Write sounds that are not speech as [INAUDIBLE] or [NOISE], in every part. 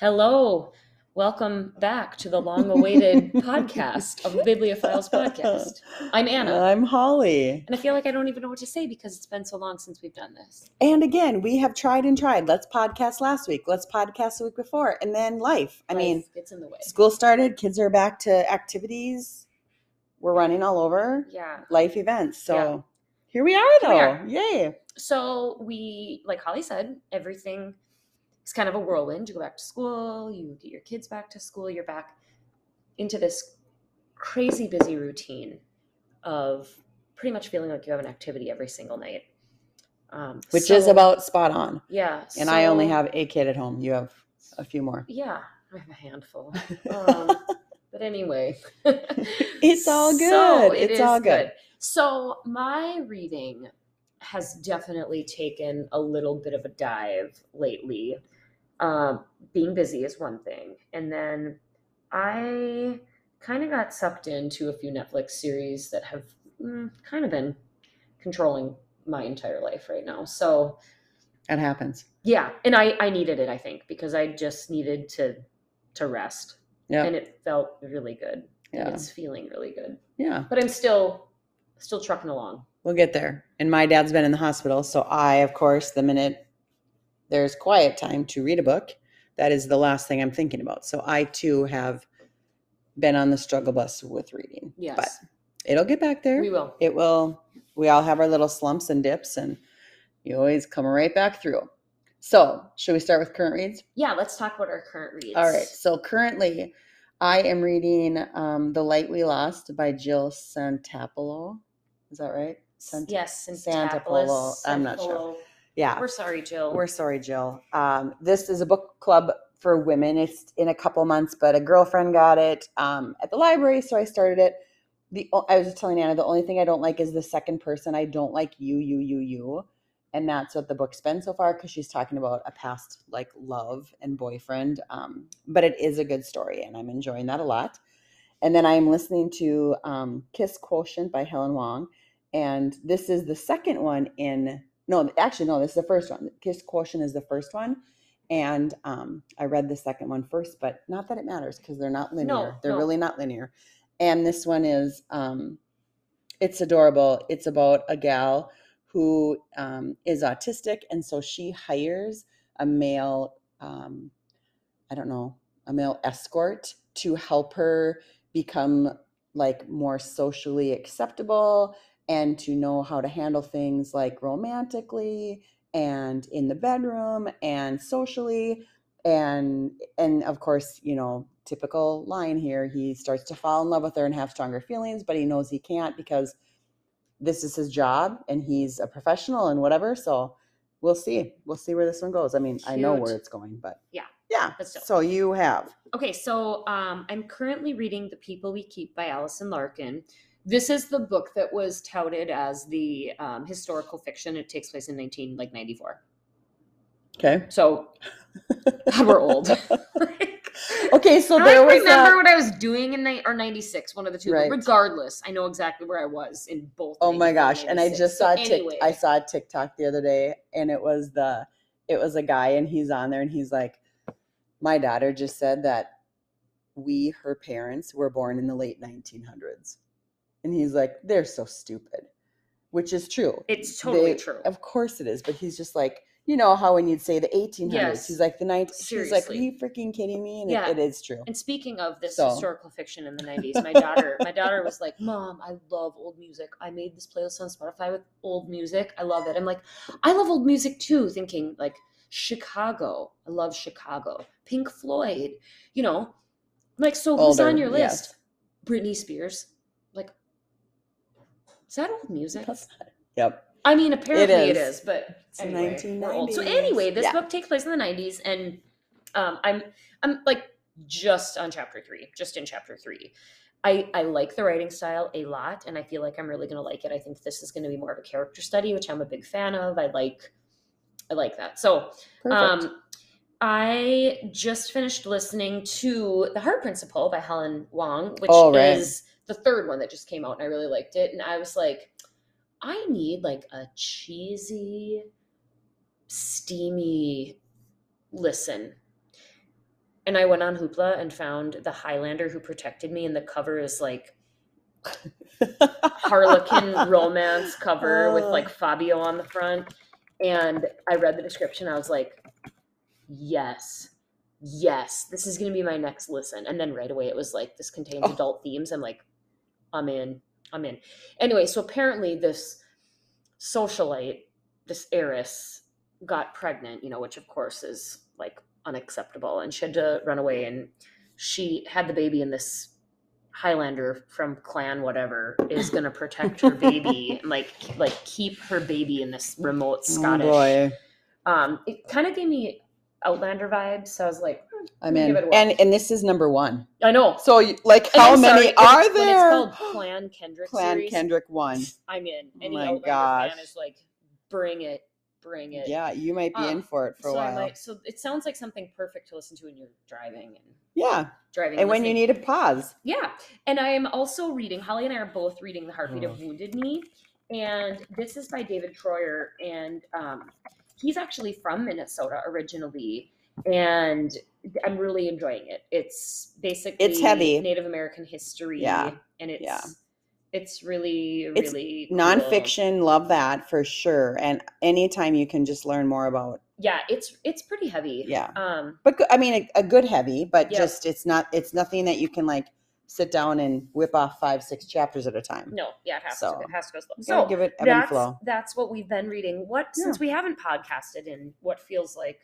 Hello. Welcome back to the long awaited [LAUGHS] podcast of the Bibliophiles Podcast. I'm Anna. I'm Holly. and I feel like I don't even know what to say because it's been so long since we've done this. And again, we have tried and tried. Let's podcast last week. Let's podcast the week before. And then life. I mean, Life gets in the way. school started, kids are back to activities. We're running all over Yeah. life events. So Yeah. here we are, Here we though. are. Yay. So we, like Holly said, everything is kind of a whirlwind. You go back to school, you get your kids back to school, you're back into this crazy busy routine of pretty much feeling like you have an activity every single night. Um, Which is about spot on. yeah. And I only have a kid at home. You have a few more. Yeah, I have a handful. [LAUGHS] Um, but anyway, [LAUGHS] It's all So good. it It's all good. So my reading has definitely taken a little bit of a dive lately. Um, being busy is one thing, and then I kind of got sucked into a few Netflix series that have mm, kind of been controlling my entire life right now. So It happens. yeah, and I I needed it I think because I just needed to to rest, Yeah. and it felt really good. And Yeah. it's feeling really good, Yeah. but I'm still still trucking along. We'll get there. And my dad's been in the hospital. So I, of course, the minute there's quiet time to read a book, that is the last thing I'm thinking about. So I too have been on the struggle bus with reading. Yes, But it'll get back there. we will. It will. We all have our little slumps and dips, and you always come right back through. So, should we start with current reads? Yeah, let's talk about our current reads. All right. So, currently, I am reading um, The Light We Lost by Jill Santopolo. Is that right? Sant- yes, and Santopolo. I'm not sure. Yeah. We're sorry, Jill. We're sorry, Jill. Um, this is a book club for women. It's in a couple months, but a girlfriend got it um, at the library, so I started it. The I was just telling Anna the only thing I don't like is the second person. I don't like you, you, you, you, and that's what the book's been so far because she's talking about a past like love and boyfriend. Um, but it is a good story, and I'm enjoying that a lot. And then I'm listening to um, Kiss Quotient by Helen Hoang, and this is the second one in no, actually, no, this is the first one. Kiss Quotient is the first one. And um, I read the second one first, but not that it matters because they're not linear. No, they're no. really not linear. And this one is, um, it's adorable. It's about a gal who um, is autistic. And so she hires a male, um, I don't know, a male escort to help her become like more socially acceptable and to know how to handle things like romantically and in the bedroom and socially and and of course you know typical line here he starts to fall in love with her and have stronger feelings but he knows he can't because this is his job and he's a professional and whatever so we'll see. We'll see where this one goes. I mean i know where it's going but Yeah, yeah so you have. Okay, so um, I'm currently reading The People We Keep by Allison Larkin. This is the book that was touted as the um, historical fiction. It takes place in 19 like 94. okay So God, [LAUGHS] we're old. [LAUGHS] Okay so I there was remember that- what I was doing in ni- or 96, one of the two. Right. Regardless, I know exactly where I was in both. Oh my gosh! And I 96. just So saw a tick. anyway, I saw a TikTok the other day, and it was the, it was a guy, and he's on there, and he's like, "My daughter just said that we, her parents, were born in the late 1900s," and he's like, "They're so stupid," which is true. It's totally They- true. Of course it is, but he's just like, you know how when you'd say the 1800s, Yes. he's like the 19. He's like, "Are you freaking kidding me?" And Yeah. it, it is true. And speaking of this So- historical fiction in the 90s, my daughter, my daughter was like, "Mom, I love old music. I made this playlist on Spotify with old music. I love it." I'm like, "I love old music too." Thinking like Chicago. I love Chicago. Pink Floyd. You know, like so who's on Older, your yes. list? Britney Spears. Is that old music? That's not- Yep. I mean, apparently it is. is, but anyway, we're old. So anyway, this Yeah. book takes place in the '90s, and um, I'm I'm like just on chapter three, just in chapter three. I I like the writing style a lot, and I feel like I'm really gonna like it. I think this is gonna be more of a character study, which I'm a big fan of. I like I like that. So Perfect. um, I just finished listening to The Heart Principle by Helen Hoang, which Oh, right. is the third one that just came out, and I really liked it. And I was like, I need like a cheesy, steamy listen. and I went on Hoopla and found the Highlander who protected me, and the cover is like Harlequin [LAUGHS] romance cover with like Fabio on the front. And I read the description. I was like, yes, yes, this is going to be my next listen. And then right away it was like, this contains Oh. adult themes. I'm like, I'm in, I'm in. Anyway, so apparently this socialite, this heiress, got pregnant, you know, which of course is like unacceptable. And she had to run away. And she had the baby in this Highlander from clan whatever is gonna protect her baby [LAUGHS] and like like keep her baby in this remote Oh Scottish. boy, Um, it kind of gave me Outlander vibes. So I was like, I'm in. a. And and this is number one. I know. So like, how I'm many sorry, are When there? it's called [GASPS] Clan Kendrick Clan series, Kendrick one. I'm in. Oh my Outlander gosh. fan is like, bring it, bring it. Yeah, you might be in Um, for it for a so I while. might, so it sounds like something perfect to listen to when you're driving and Yeah, driving. and when you need a pause. Yeah. And I am also reading, Holly and I are both reading The Heartbeat of Wounded Knee. And this is by David Treuer. And um, he's actually from Minnesota originally. And I'm really enjoying it. It's basically it's heavy. Native American history. Yeah. And it's Yeah. it's really, It's really cool. Nonfiction, love that for sure. And anytime you can just learn more about, Yeah, it's it's pretty heavy. yeah. Um But I mean, a, a good heavy, but Yeah. just it's not it's nothing that you can like sit down and whip off five six chapters at a time. no, yeah, it has So, to it has to go slow. So give it ebb and flow. that's what we've been reading. What since we haven't podcasted in what feels like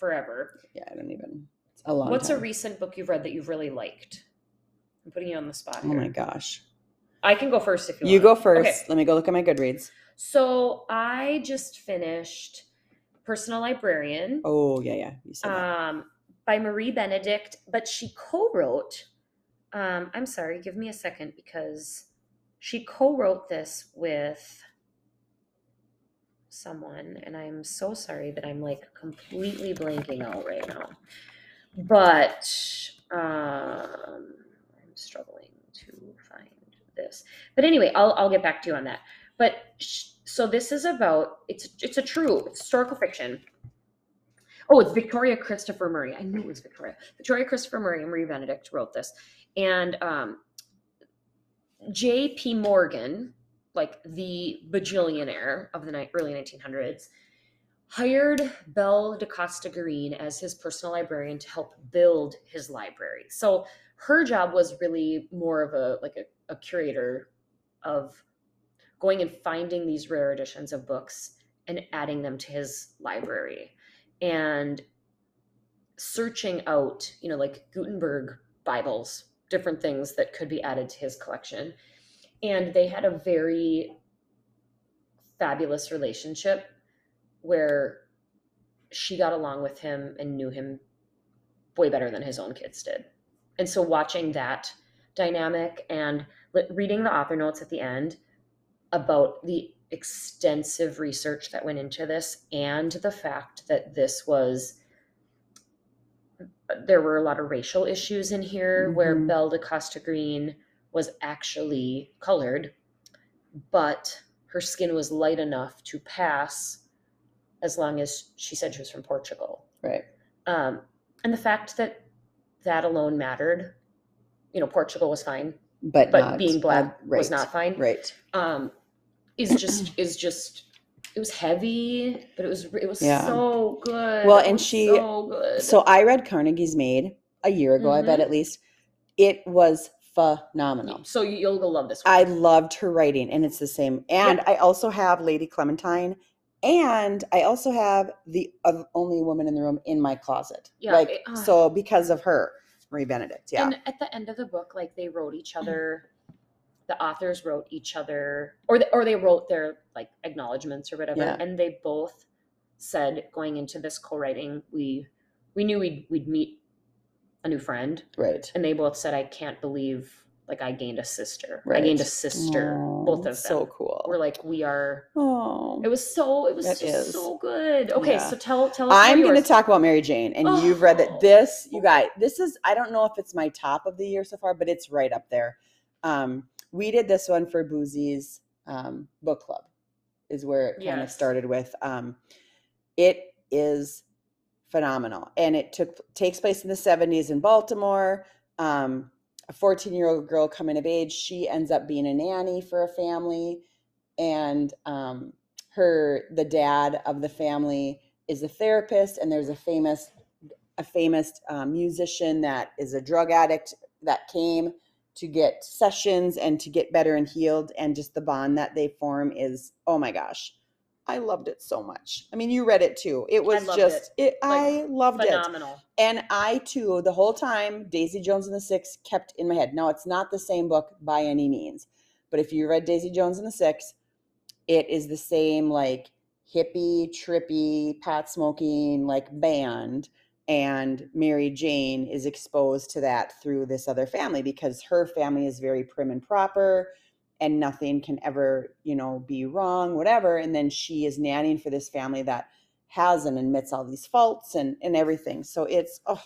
forever. Yeah, I don't even. It's a long. What's a recent book you've read that you've really liked? I'm putting you on the spot. Oh my gosh! I can go first if you, You want. go first. Okay. Let me go look at my Goodreads. So I just finished Personal Librarian Oh yeah, yeah. You said that. um, by Marie Benedict, but she co-wrote. Um, I'm sorry, give me a second because she co-wrote this with someone, and I'm so sorry that I'm like completely blanking out right now. But um, I'm struggling to find this. But anyway, I'll I'll get back to you on that. But so this is about it's it's a true it's historical fiction. Oh, it's Victoria Christopher Murray. I knew it was Victoria. Victoria Christopher Murray and Marie Benedict wrote this. And um, J.P. Morgan, like the bajillionaire of the ni- early 1900s, hired Belle da Costa Greene as his personal librarian to help build his library. So her job was really more of a like a, a curator of going and finding these rare editions of books and adding them to his library and searching out, you know, like Gutenberg Bibles, different things that could be added to his collection. And they had a very fabulous relationship where she got along with him and knew him way better than his own kids did. And so watching that dynamic and reading the author notes at the end about the extensive research that went into this and the fact that this was there were a lot of racial issues in here where Mhm. Belle da Costa Greene was actually colored, but her skin was light enough to pass as long as she said she was from Portugal. Right. Um, and the fact that that alone mattered, you know, Portugal was fine, But, but not, being black uh, was not fine. Right. Um, is just [CLEARS THROAT] is just it was heavy, but it was it was Yeah. so good. Well, and she- so good. So I read Carnegie's Maid a year ago. I bet Mhm. at least it was phenomenal. so you- you'll go love this one. I loved her writing, and it's the same. And I also have Lady Clementine, and I also have the uh, only woman in the room in my closet. Yeah, like it- uh. so because of her, Marie Benedict. Yeah, And at the end of the book, like they wrote each other, the authors wrote each other, or they, or they wrote their like acknowledgments or whatever, Yeah. and they both said going into this co-writing, we we knew we'd we'd meet a new friend, right. and they both said, I can't believe like I gained a sister. Right. I gained a sister. Aw, both of them. So cool. We're like we are. oh, It was so. It was just so good. Okay, Yeah. so tell tell us. I'm going to talk about Mary Jane, and you've read Oh. that. This, you guys, this is. I don't know if it's my top of the year so far, but it's right up there. Um, we did this one for Boozy's um, book club, is where it kind of started with. Um, it is phenomenal. And it took takes place in the 70s in Baltimore. Um, a 14 year old girl coming of age, she ends up being a nanny for a family, and um, her the dad of the family is a therapist, and there's a famous a famous uh, musician that is a drug addict that came to get sessions and to get better and healed and just the bond that they form is oh my gosh i loved it so much. I mean you read it too. It was loved just it, Like, i loved it. Phenomenal. and i too the whole time daisy jones and the six kept in my head. Now it's not the same book by any means but if you read daisy jones and the six it is the same like hippie trippy pot smoking like band and Mary Jane is exposed to that through this other family because her family is very prim and proper and nothing can ever, you know, be wrong, whatever. And then she is nannying for this family that has and admits all these faults and, and everything. So it's, oh,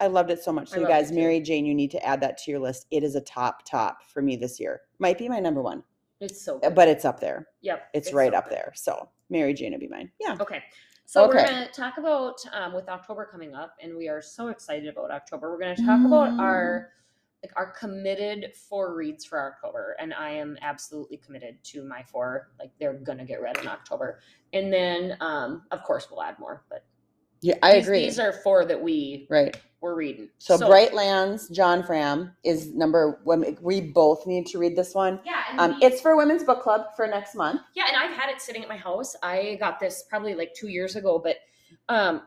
I loved it so much. I So, you guys. Mary Jane, you need to add that to your list. It is a top, top for me this year. Might be my number one, It's so uh, good. but it's up there. yep. It's, right so up good. there. So, Mary Jane would be mine. Yeah. Okay. So we're going to talk about um, with October coming up, and we are so excited about October. We're going to talk about our like our committed four reads for October, and I am absolutely committed to my four. Like they're gonna get read in October, and then um, of course we'll add more. But Yeah, I these, agree. These are four that we right. we're reading. So, Bright Lands, John Fram is number one. We both need to read this one. Yeah, Um, we- it's for Women's Book Club for next month. Yeah, and I've had it sitting at my house. I got this probably like two years ago, but um,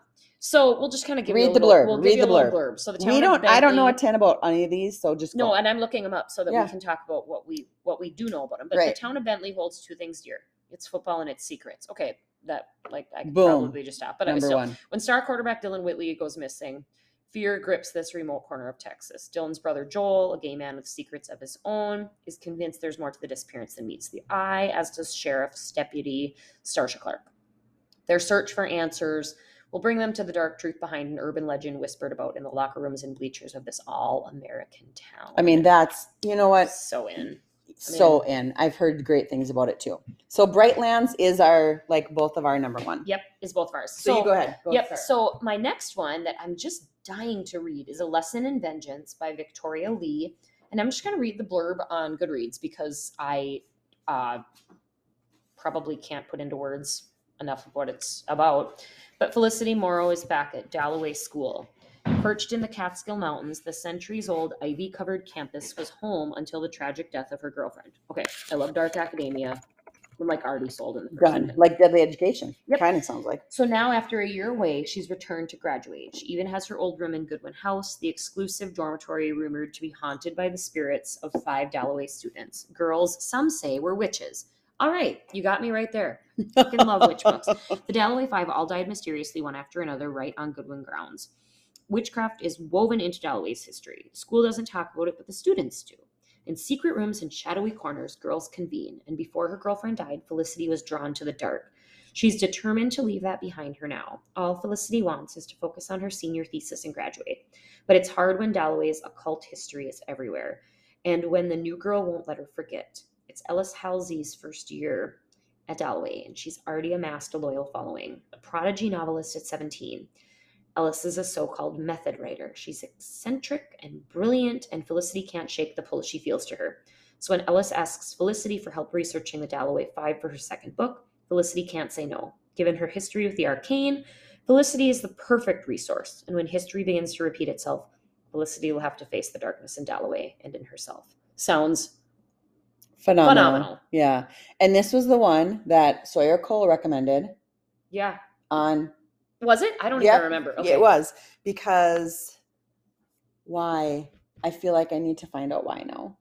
so we'll just kind of give you Read a the little, blurb, We'll read you the little blurb. So the town We of don't. I don't know a ton about any of these, so just No, go. and I'm looking them up so that Yeah. we can talk about what we what we do know about them. But Right. the town of Bentley holds two things dear: it's football and its secrets. Okay, that like I could Boom. probably just stop. But I was still one. when star quarterback Dylan Whitley goes missing, fear grips this remote corner of Texas. Dylan's brother Joel, a gay man with secrets of his own, is convinced there's more to the disappearance than meets the eye, as does Sheriff's Deputy Starsha Clark. Their search for answers will bring them to the dark truth behind an urban legend whispered about in the locker rooms and bleachers of this all-American town. I mean, that's you know what. so in. So in. I've heard great things about it too. So Bright Lands is our like both of our number one. Yep, is both of ours. So, you go ahead. Go Yep. start. So my next one that I'm just dying to read is A Lesson in Vengeance by Victoria Lee. And I'm just going to read the blurb on Goodreads because I uh, probably can't put into words enough of what it's about. But Felicity Morrow is back at Dalloway School. Perched in the Catskill Mountains, the centuries old ivy covered campus was home until the tragic death of her girlfriend. Okay, I love Dark Academia. I'm like already sold in the done. Like Deadly Education. Yep. Kind of sounds like. So now, after a year away, she's returned to graduate. She even has her old room in Goodwin House, the exclusive dormitory rumored to be haunted by the spirits of five Dalloway students. Girls, some say, were witches. All right, you got me right there. [LAUGHS] Fucking love witch books. The Dalloway Five all died mysteriously one after another right on Goodwin grounds. Witchcraft is woven into Dalloway's history. School doesn't talk about it, but the students do. In secret rooms and shadowy corners, girls convene, and before her girlfriend died, Felicity was drawn to the dark. She's determined to leave that behind her now. All Felicity wants is to focus on her senior thesis and graduate. But it's hard when Dalloway's occult history is everywhere, and when the new girl won't let her forget. It's Ellis Haley's first year at Dalloway, and she's already amassed a loyal following. A prodigy novelist at 17. Ellis is a so called method writer. She's eccentric and brilliant, and Felicity can't shake the pull she feels to her. So when Ellis asks Felicity for help researching the Dalloway Five for her second book, Felicity can't say no. Given her history with the arcane, Felicity is the perfect resource, and when history begins to repeat itself, Felicity will have to face the darkness in Dalloway and in herself. Sounds Phenomenal. phenomenal. Yeah. And this was the one that Sawyer Cole recommended Yeah. on Was it? I don't Yep. even remember. Yeah, Okay. it was because why? I feel like I need to find out why now.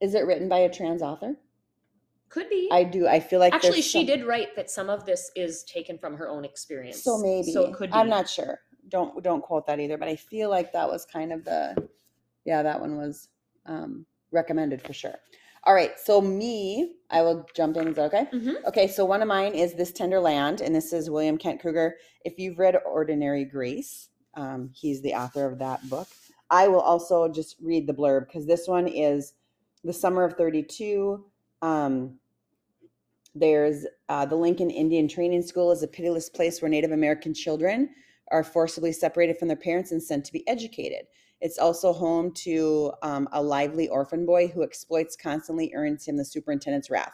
Is it written by a trans author? Could be. I do. I feel like Actually, she some- did write that some of this is taken from her own experience. So maybe. So it could be. I'm not sure. Don't don't quote that either. But I feel like that was kind of the. Yeah, that one was um, recommended for sure. All right. So me, I will jump in. Is that okay? Mhm. Okay, so one of mine is This Tender Land, and this is William Kent Krueger. If you've read Ordinary Grace, um, he's the author of that book. I will also just read the blurb because this one is The Summer of 32. Um, there's uh, the Lincoln Indian Training School is a pitiless place where Native American children are forcibly separated from their parents and sent to be educated. It's also home to um, a lively orphan boy who exploits constantly earns him the superintendent's wrath.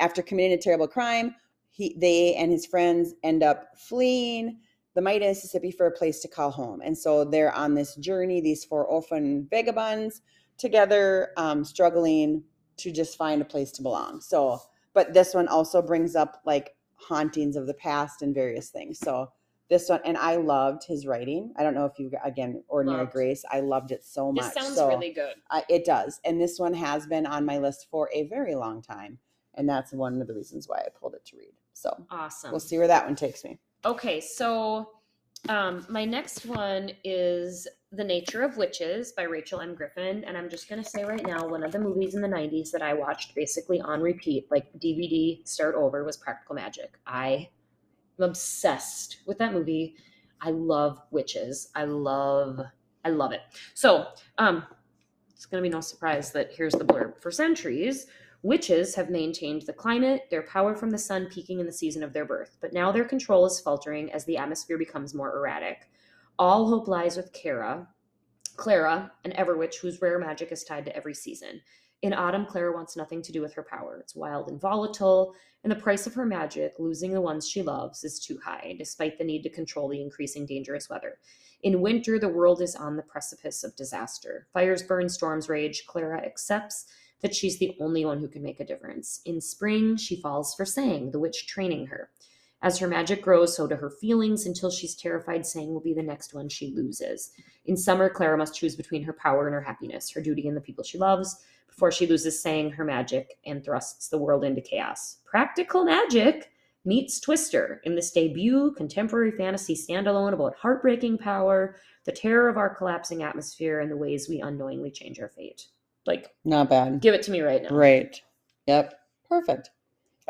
After committing a terrible crime, he, they and his friends end up fleeing the mighty Mississippi for a place to call home. And so they're on this journey, these four orphan vagabonds together, um, struggling to just find a place to belong. So, but this one also brings up like hauntings of the past and various things. So this one, and I loved his writing. I don't know if you again, Ordinary Loved. Grace. I loved it so much. This sounds so really good. I, it does, and this one has been on my list for a very long time, and that's one of the reasons why I pulled it to read. So Awesome. we'll see where that one takes me. Okay, so um, my next one is The Nature of Witches by Rachel M. Griffin. And I'm just going to say right now, one of the movies in the 90s that I watched basically on repeat, like DVD start over, was Practical Magic. I am obsessed with that movie. I love witches. I love, I love it. So, um, it's going to be no surprise that here's the blurb. For centuries, Witches have maintained the climate, their power from the sun peaking in the season of their birth, but now their control is faltering as the atmosphere becomes more erratic. All hope lies with Kara, Clara, an Everwitch whose rare magic is tied to every season. In autumn, Clara wants nothing to do with her power. It's wild and volatile, and the price of her magic, losing the ones she loves, is too high, despite the need to control the increasing dangerous weather. In winter, the world is on the precipice of disaster. Fires burn, storms rage. Clara accepts that she's the only one who can make a difference. In spring, she falls for Sang, the witch training her. As her magic grows, so do her feelings until she's terrified Sang will be the next one she loses. In summer, Clara must choose between her power and her happiness, her duty and the people she loves, before she loses Sang, her magic, and thrusts the world into chaos. Practical magic meets Twister in this debut contemporary fantasy standalone about heartbreaking power, the terror of our collapsing atmosphere, and the ways we unknowingly change our fate. Like, Not bad. give it to me right now. Right. Yep. Perfect.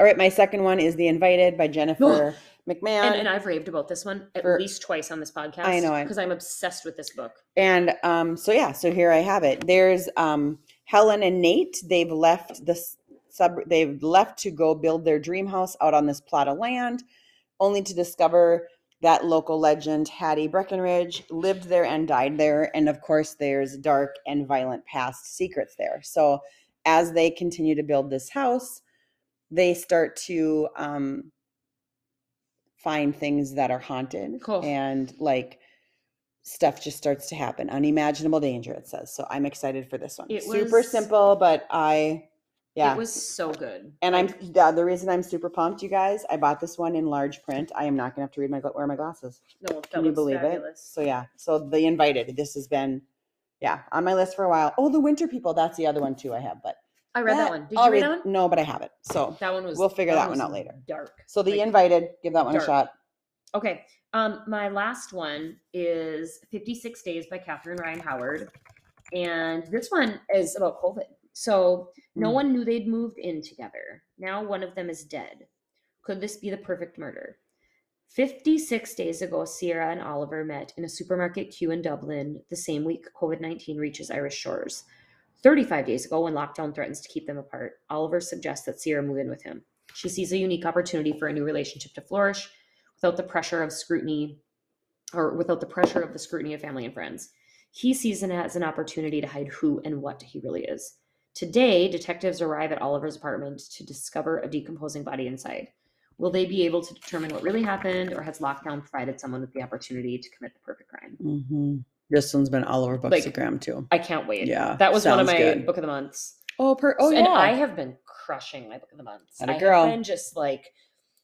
All right. My second one is The Invited by [GASPS] Jennifer McMahon. And, and I've raved about this one at For- least twice on this podcast. I know because I'm obsessed with this book. And um, so yeah, so here I have it. There's um, Helen and Nate. They've left the sub. They've left to go build their dream house out on this plot of land, only to discover that local legend Hattie Breckenridge lived there and died there. And of course, there's dark and violent past secrets there. So as they continue to build this house, they start to um, find things that are haunted Cool. and like stuff just starts to happen. Unimaginable danger it says so i'm excited for this one. It super was- simple but i yeah. It was so good. and i'm the, the reason i'm super pumped you guys i bought this one in large print. I am not gonna have to read my wear my glasses. No, can you believe fabulous. it so yeah. So the invited. This has been yeah on my list for a while. Oh the winter people that's the other one too i have but I read that one. Did you read that one? no but i have it so That one was. We'll figure that one was out later. Dark. so the Like, invited give that one dark. a shot Okay. Um, my last one is 56 Days by Catherine Ryan Howard. And this one is about COVID. So no Mm. one knew they'd moved in together. Now one of them is dead. Could this be the perfect murder? 56 days ago, Sierra and Oliver met in a supermarket queue in Dublin the same week COVID 19 reaches Irish shores. 35 days ago, when lockdown threatens to keep them apart, Oliver suggests that Sierra move in with him. She sees a unique opportunity for a new relationship to flourish without the pressure of scrutiny or without the pressure of the scrutiny of family and friends. He sees it as an opportunity to hide who and what he really is. Today, detectives arrive at Oliver's apartment to discover a decomposing body inside. Will they be able to determine what really happened, or has lockdown provided someone with the opportunity to commit the perfect crime? hmm this one's been all over Like, too I can't wait. Yeah, that was one of my good. book of the months. oh per oh and yeah I have been crushing my book of the months. And a girl. have been just like,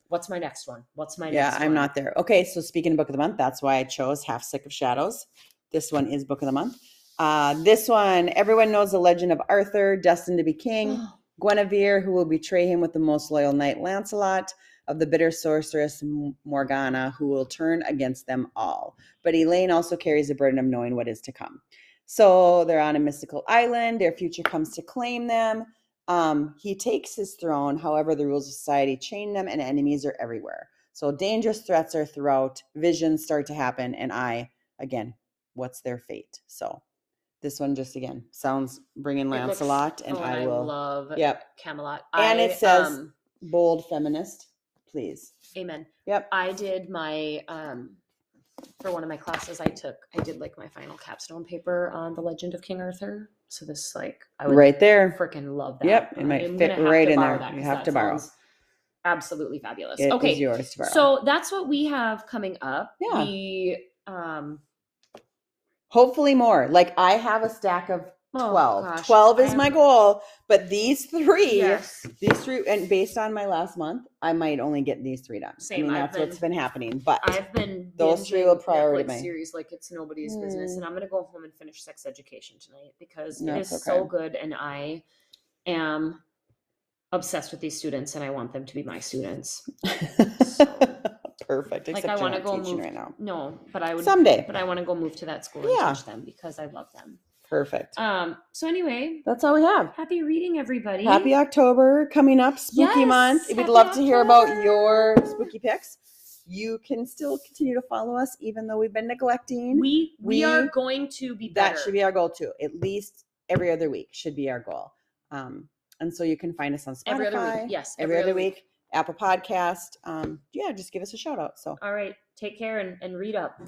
what's my next one? What's my yeah next i'm one? not there okay so speaking of book of the month that's why i chose half sick of shadows this one is book of the month uh this one everyone knows the legend of arthur destined to be king [GASPS] guinevere who will betray him with the most loyal knight lancelot of the bitter sorceress morgana who will turn against them all. But elaine also carries the burden of knowing what is to come. So they're on a mystical island their future comes to claim them. Um, he takes his throne however the rules of society chain them and enemies are everywhere. So dangerous threats are throughout visions start to happen and i again what's their fate? So this one just again sounds bringing It looks- lancelot and oh, i will love yep. Camelot. And it says- um, bold feminist please Amen. yep I did my um for one of my classes I took, I did like my final capstone paper on the Legend of King Arthur. So this like I would Right there. freaking love that. Yep, it might fit right in there. You have to borrow. Absolutely fabulous. It okay, yours to borrow. so that's what we have coming up. Yeah. We um Hopefully more. Like I have a stack of oh, 12. gosh, 12 is my goal, but these three, Yes. these three, and based on my last month, I might only get these three done. Same, I mean, I've that's what's been happening. But I've been Those three will binging priority Netflix series like it's nobody's business, Mm. and I'm gonna go home and finish Sex Education tonight because it That's is so okay. good, and I am obsessed with these students, and I want them to be my students. [LAUGHS] perfect. Like, Except I you're wanna not go teaching move- right now. No, but I would. Someday. But I want to go move to that school Yeah. and teach them because I love them. Perfect. Um. So anyway, That's all we have. happy reading, everybody. Happy October coming up, spooky month. Yes, We'd happy love to hear about your spooky picks. You can still continue to follow us, even though we've been neglecting. We we, are going to be better. that should be our goal too. At least every other week should be our goal. Um, and so you can find us on Spotify every other week. Yes, every, other week, Apple Podcast. Um, yeah, just give us a shout out. So All right. Take care and, and read up.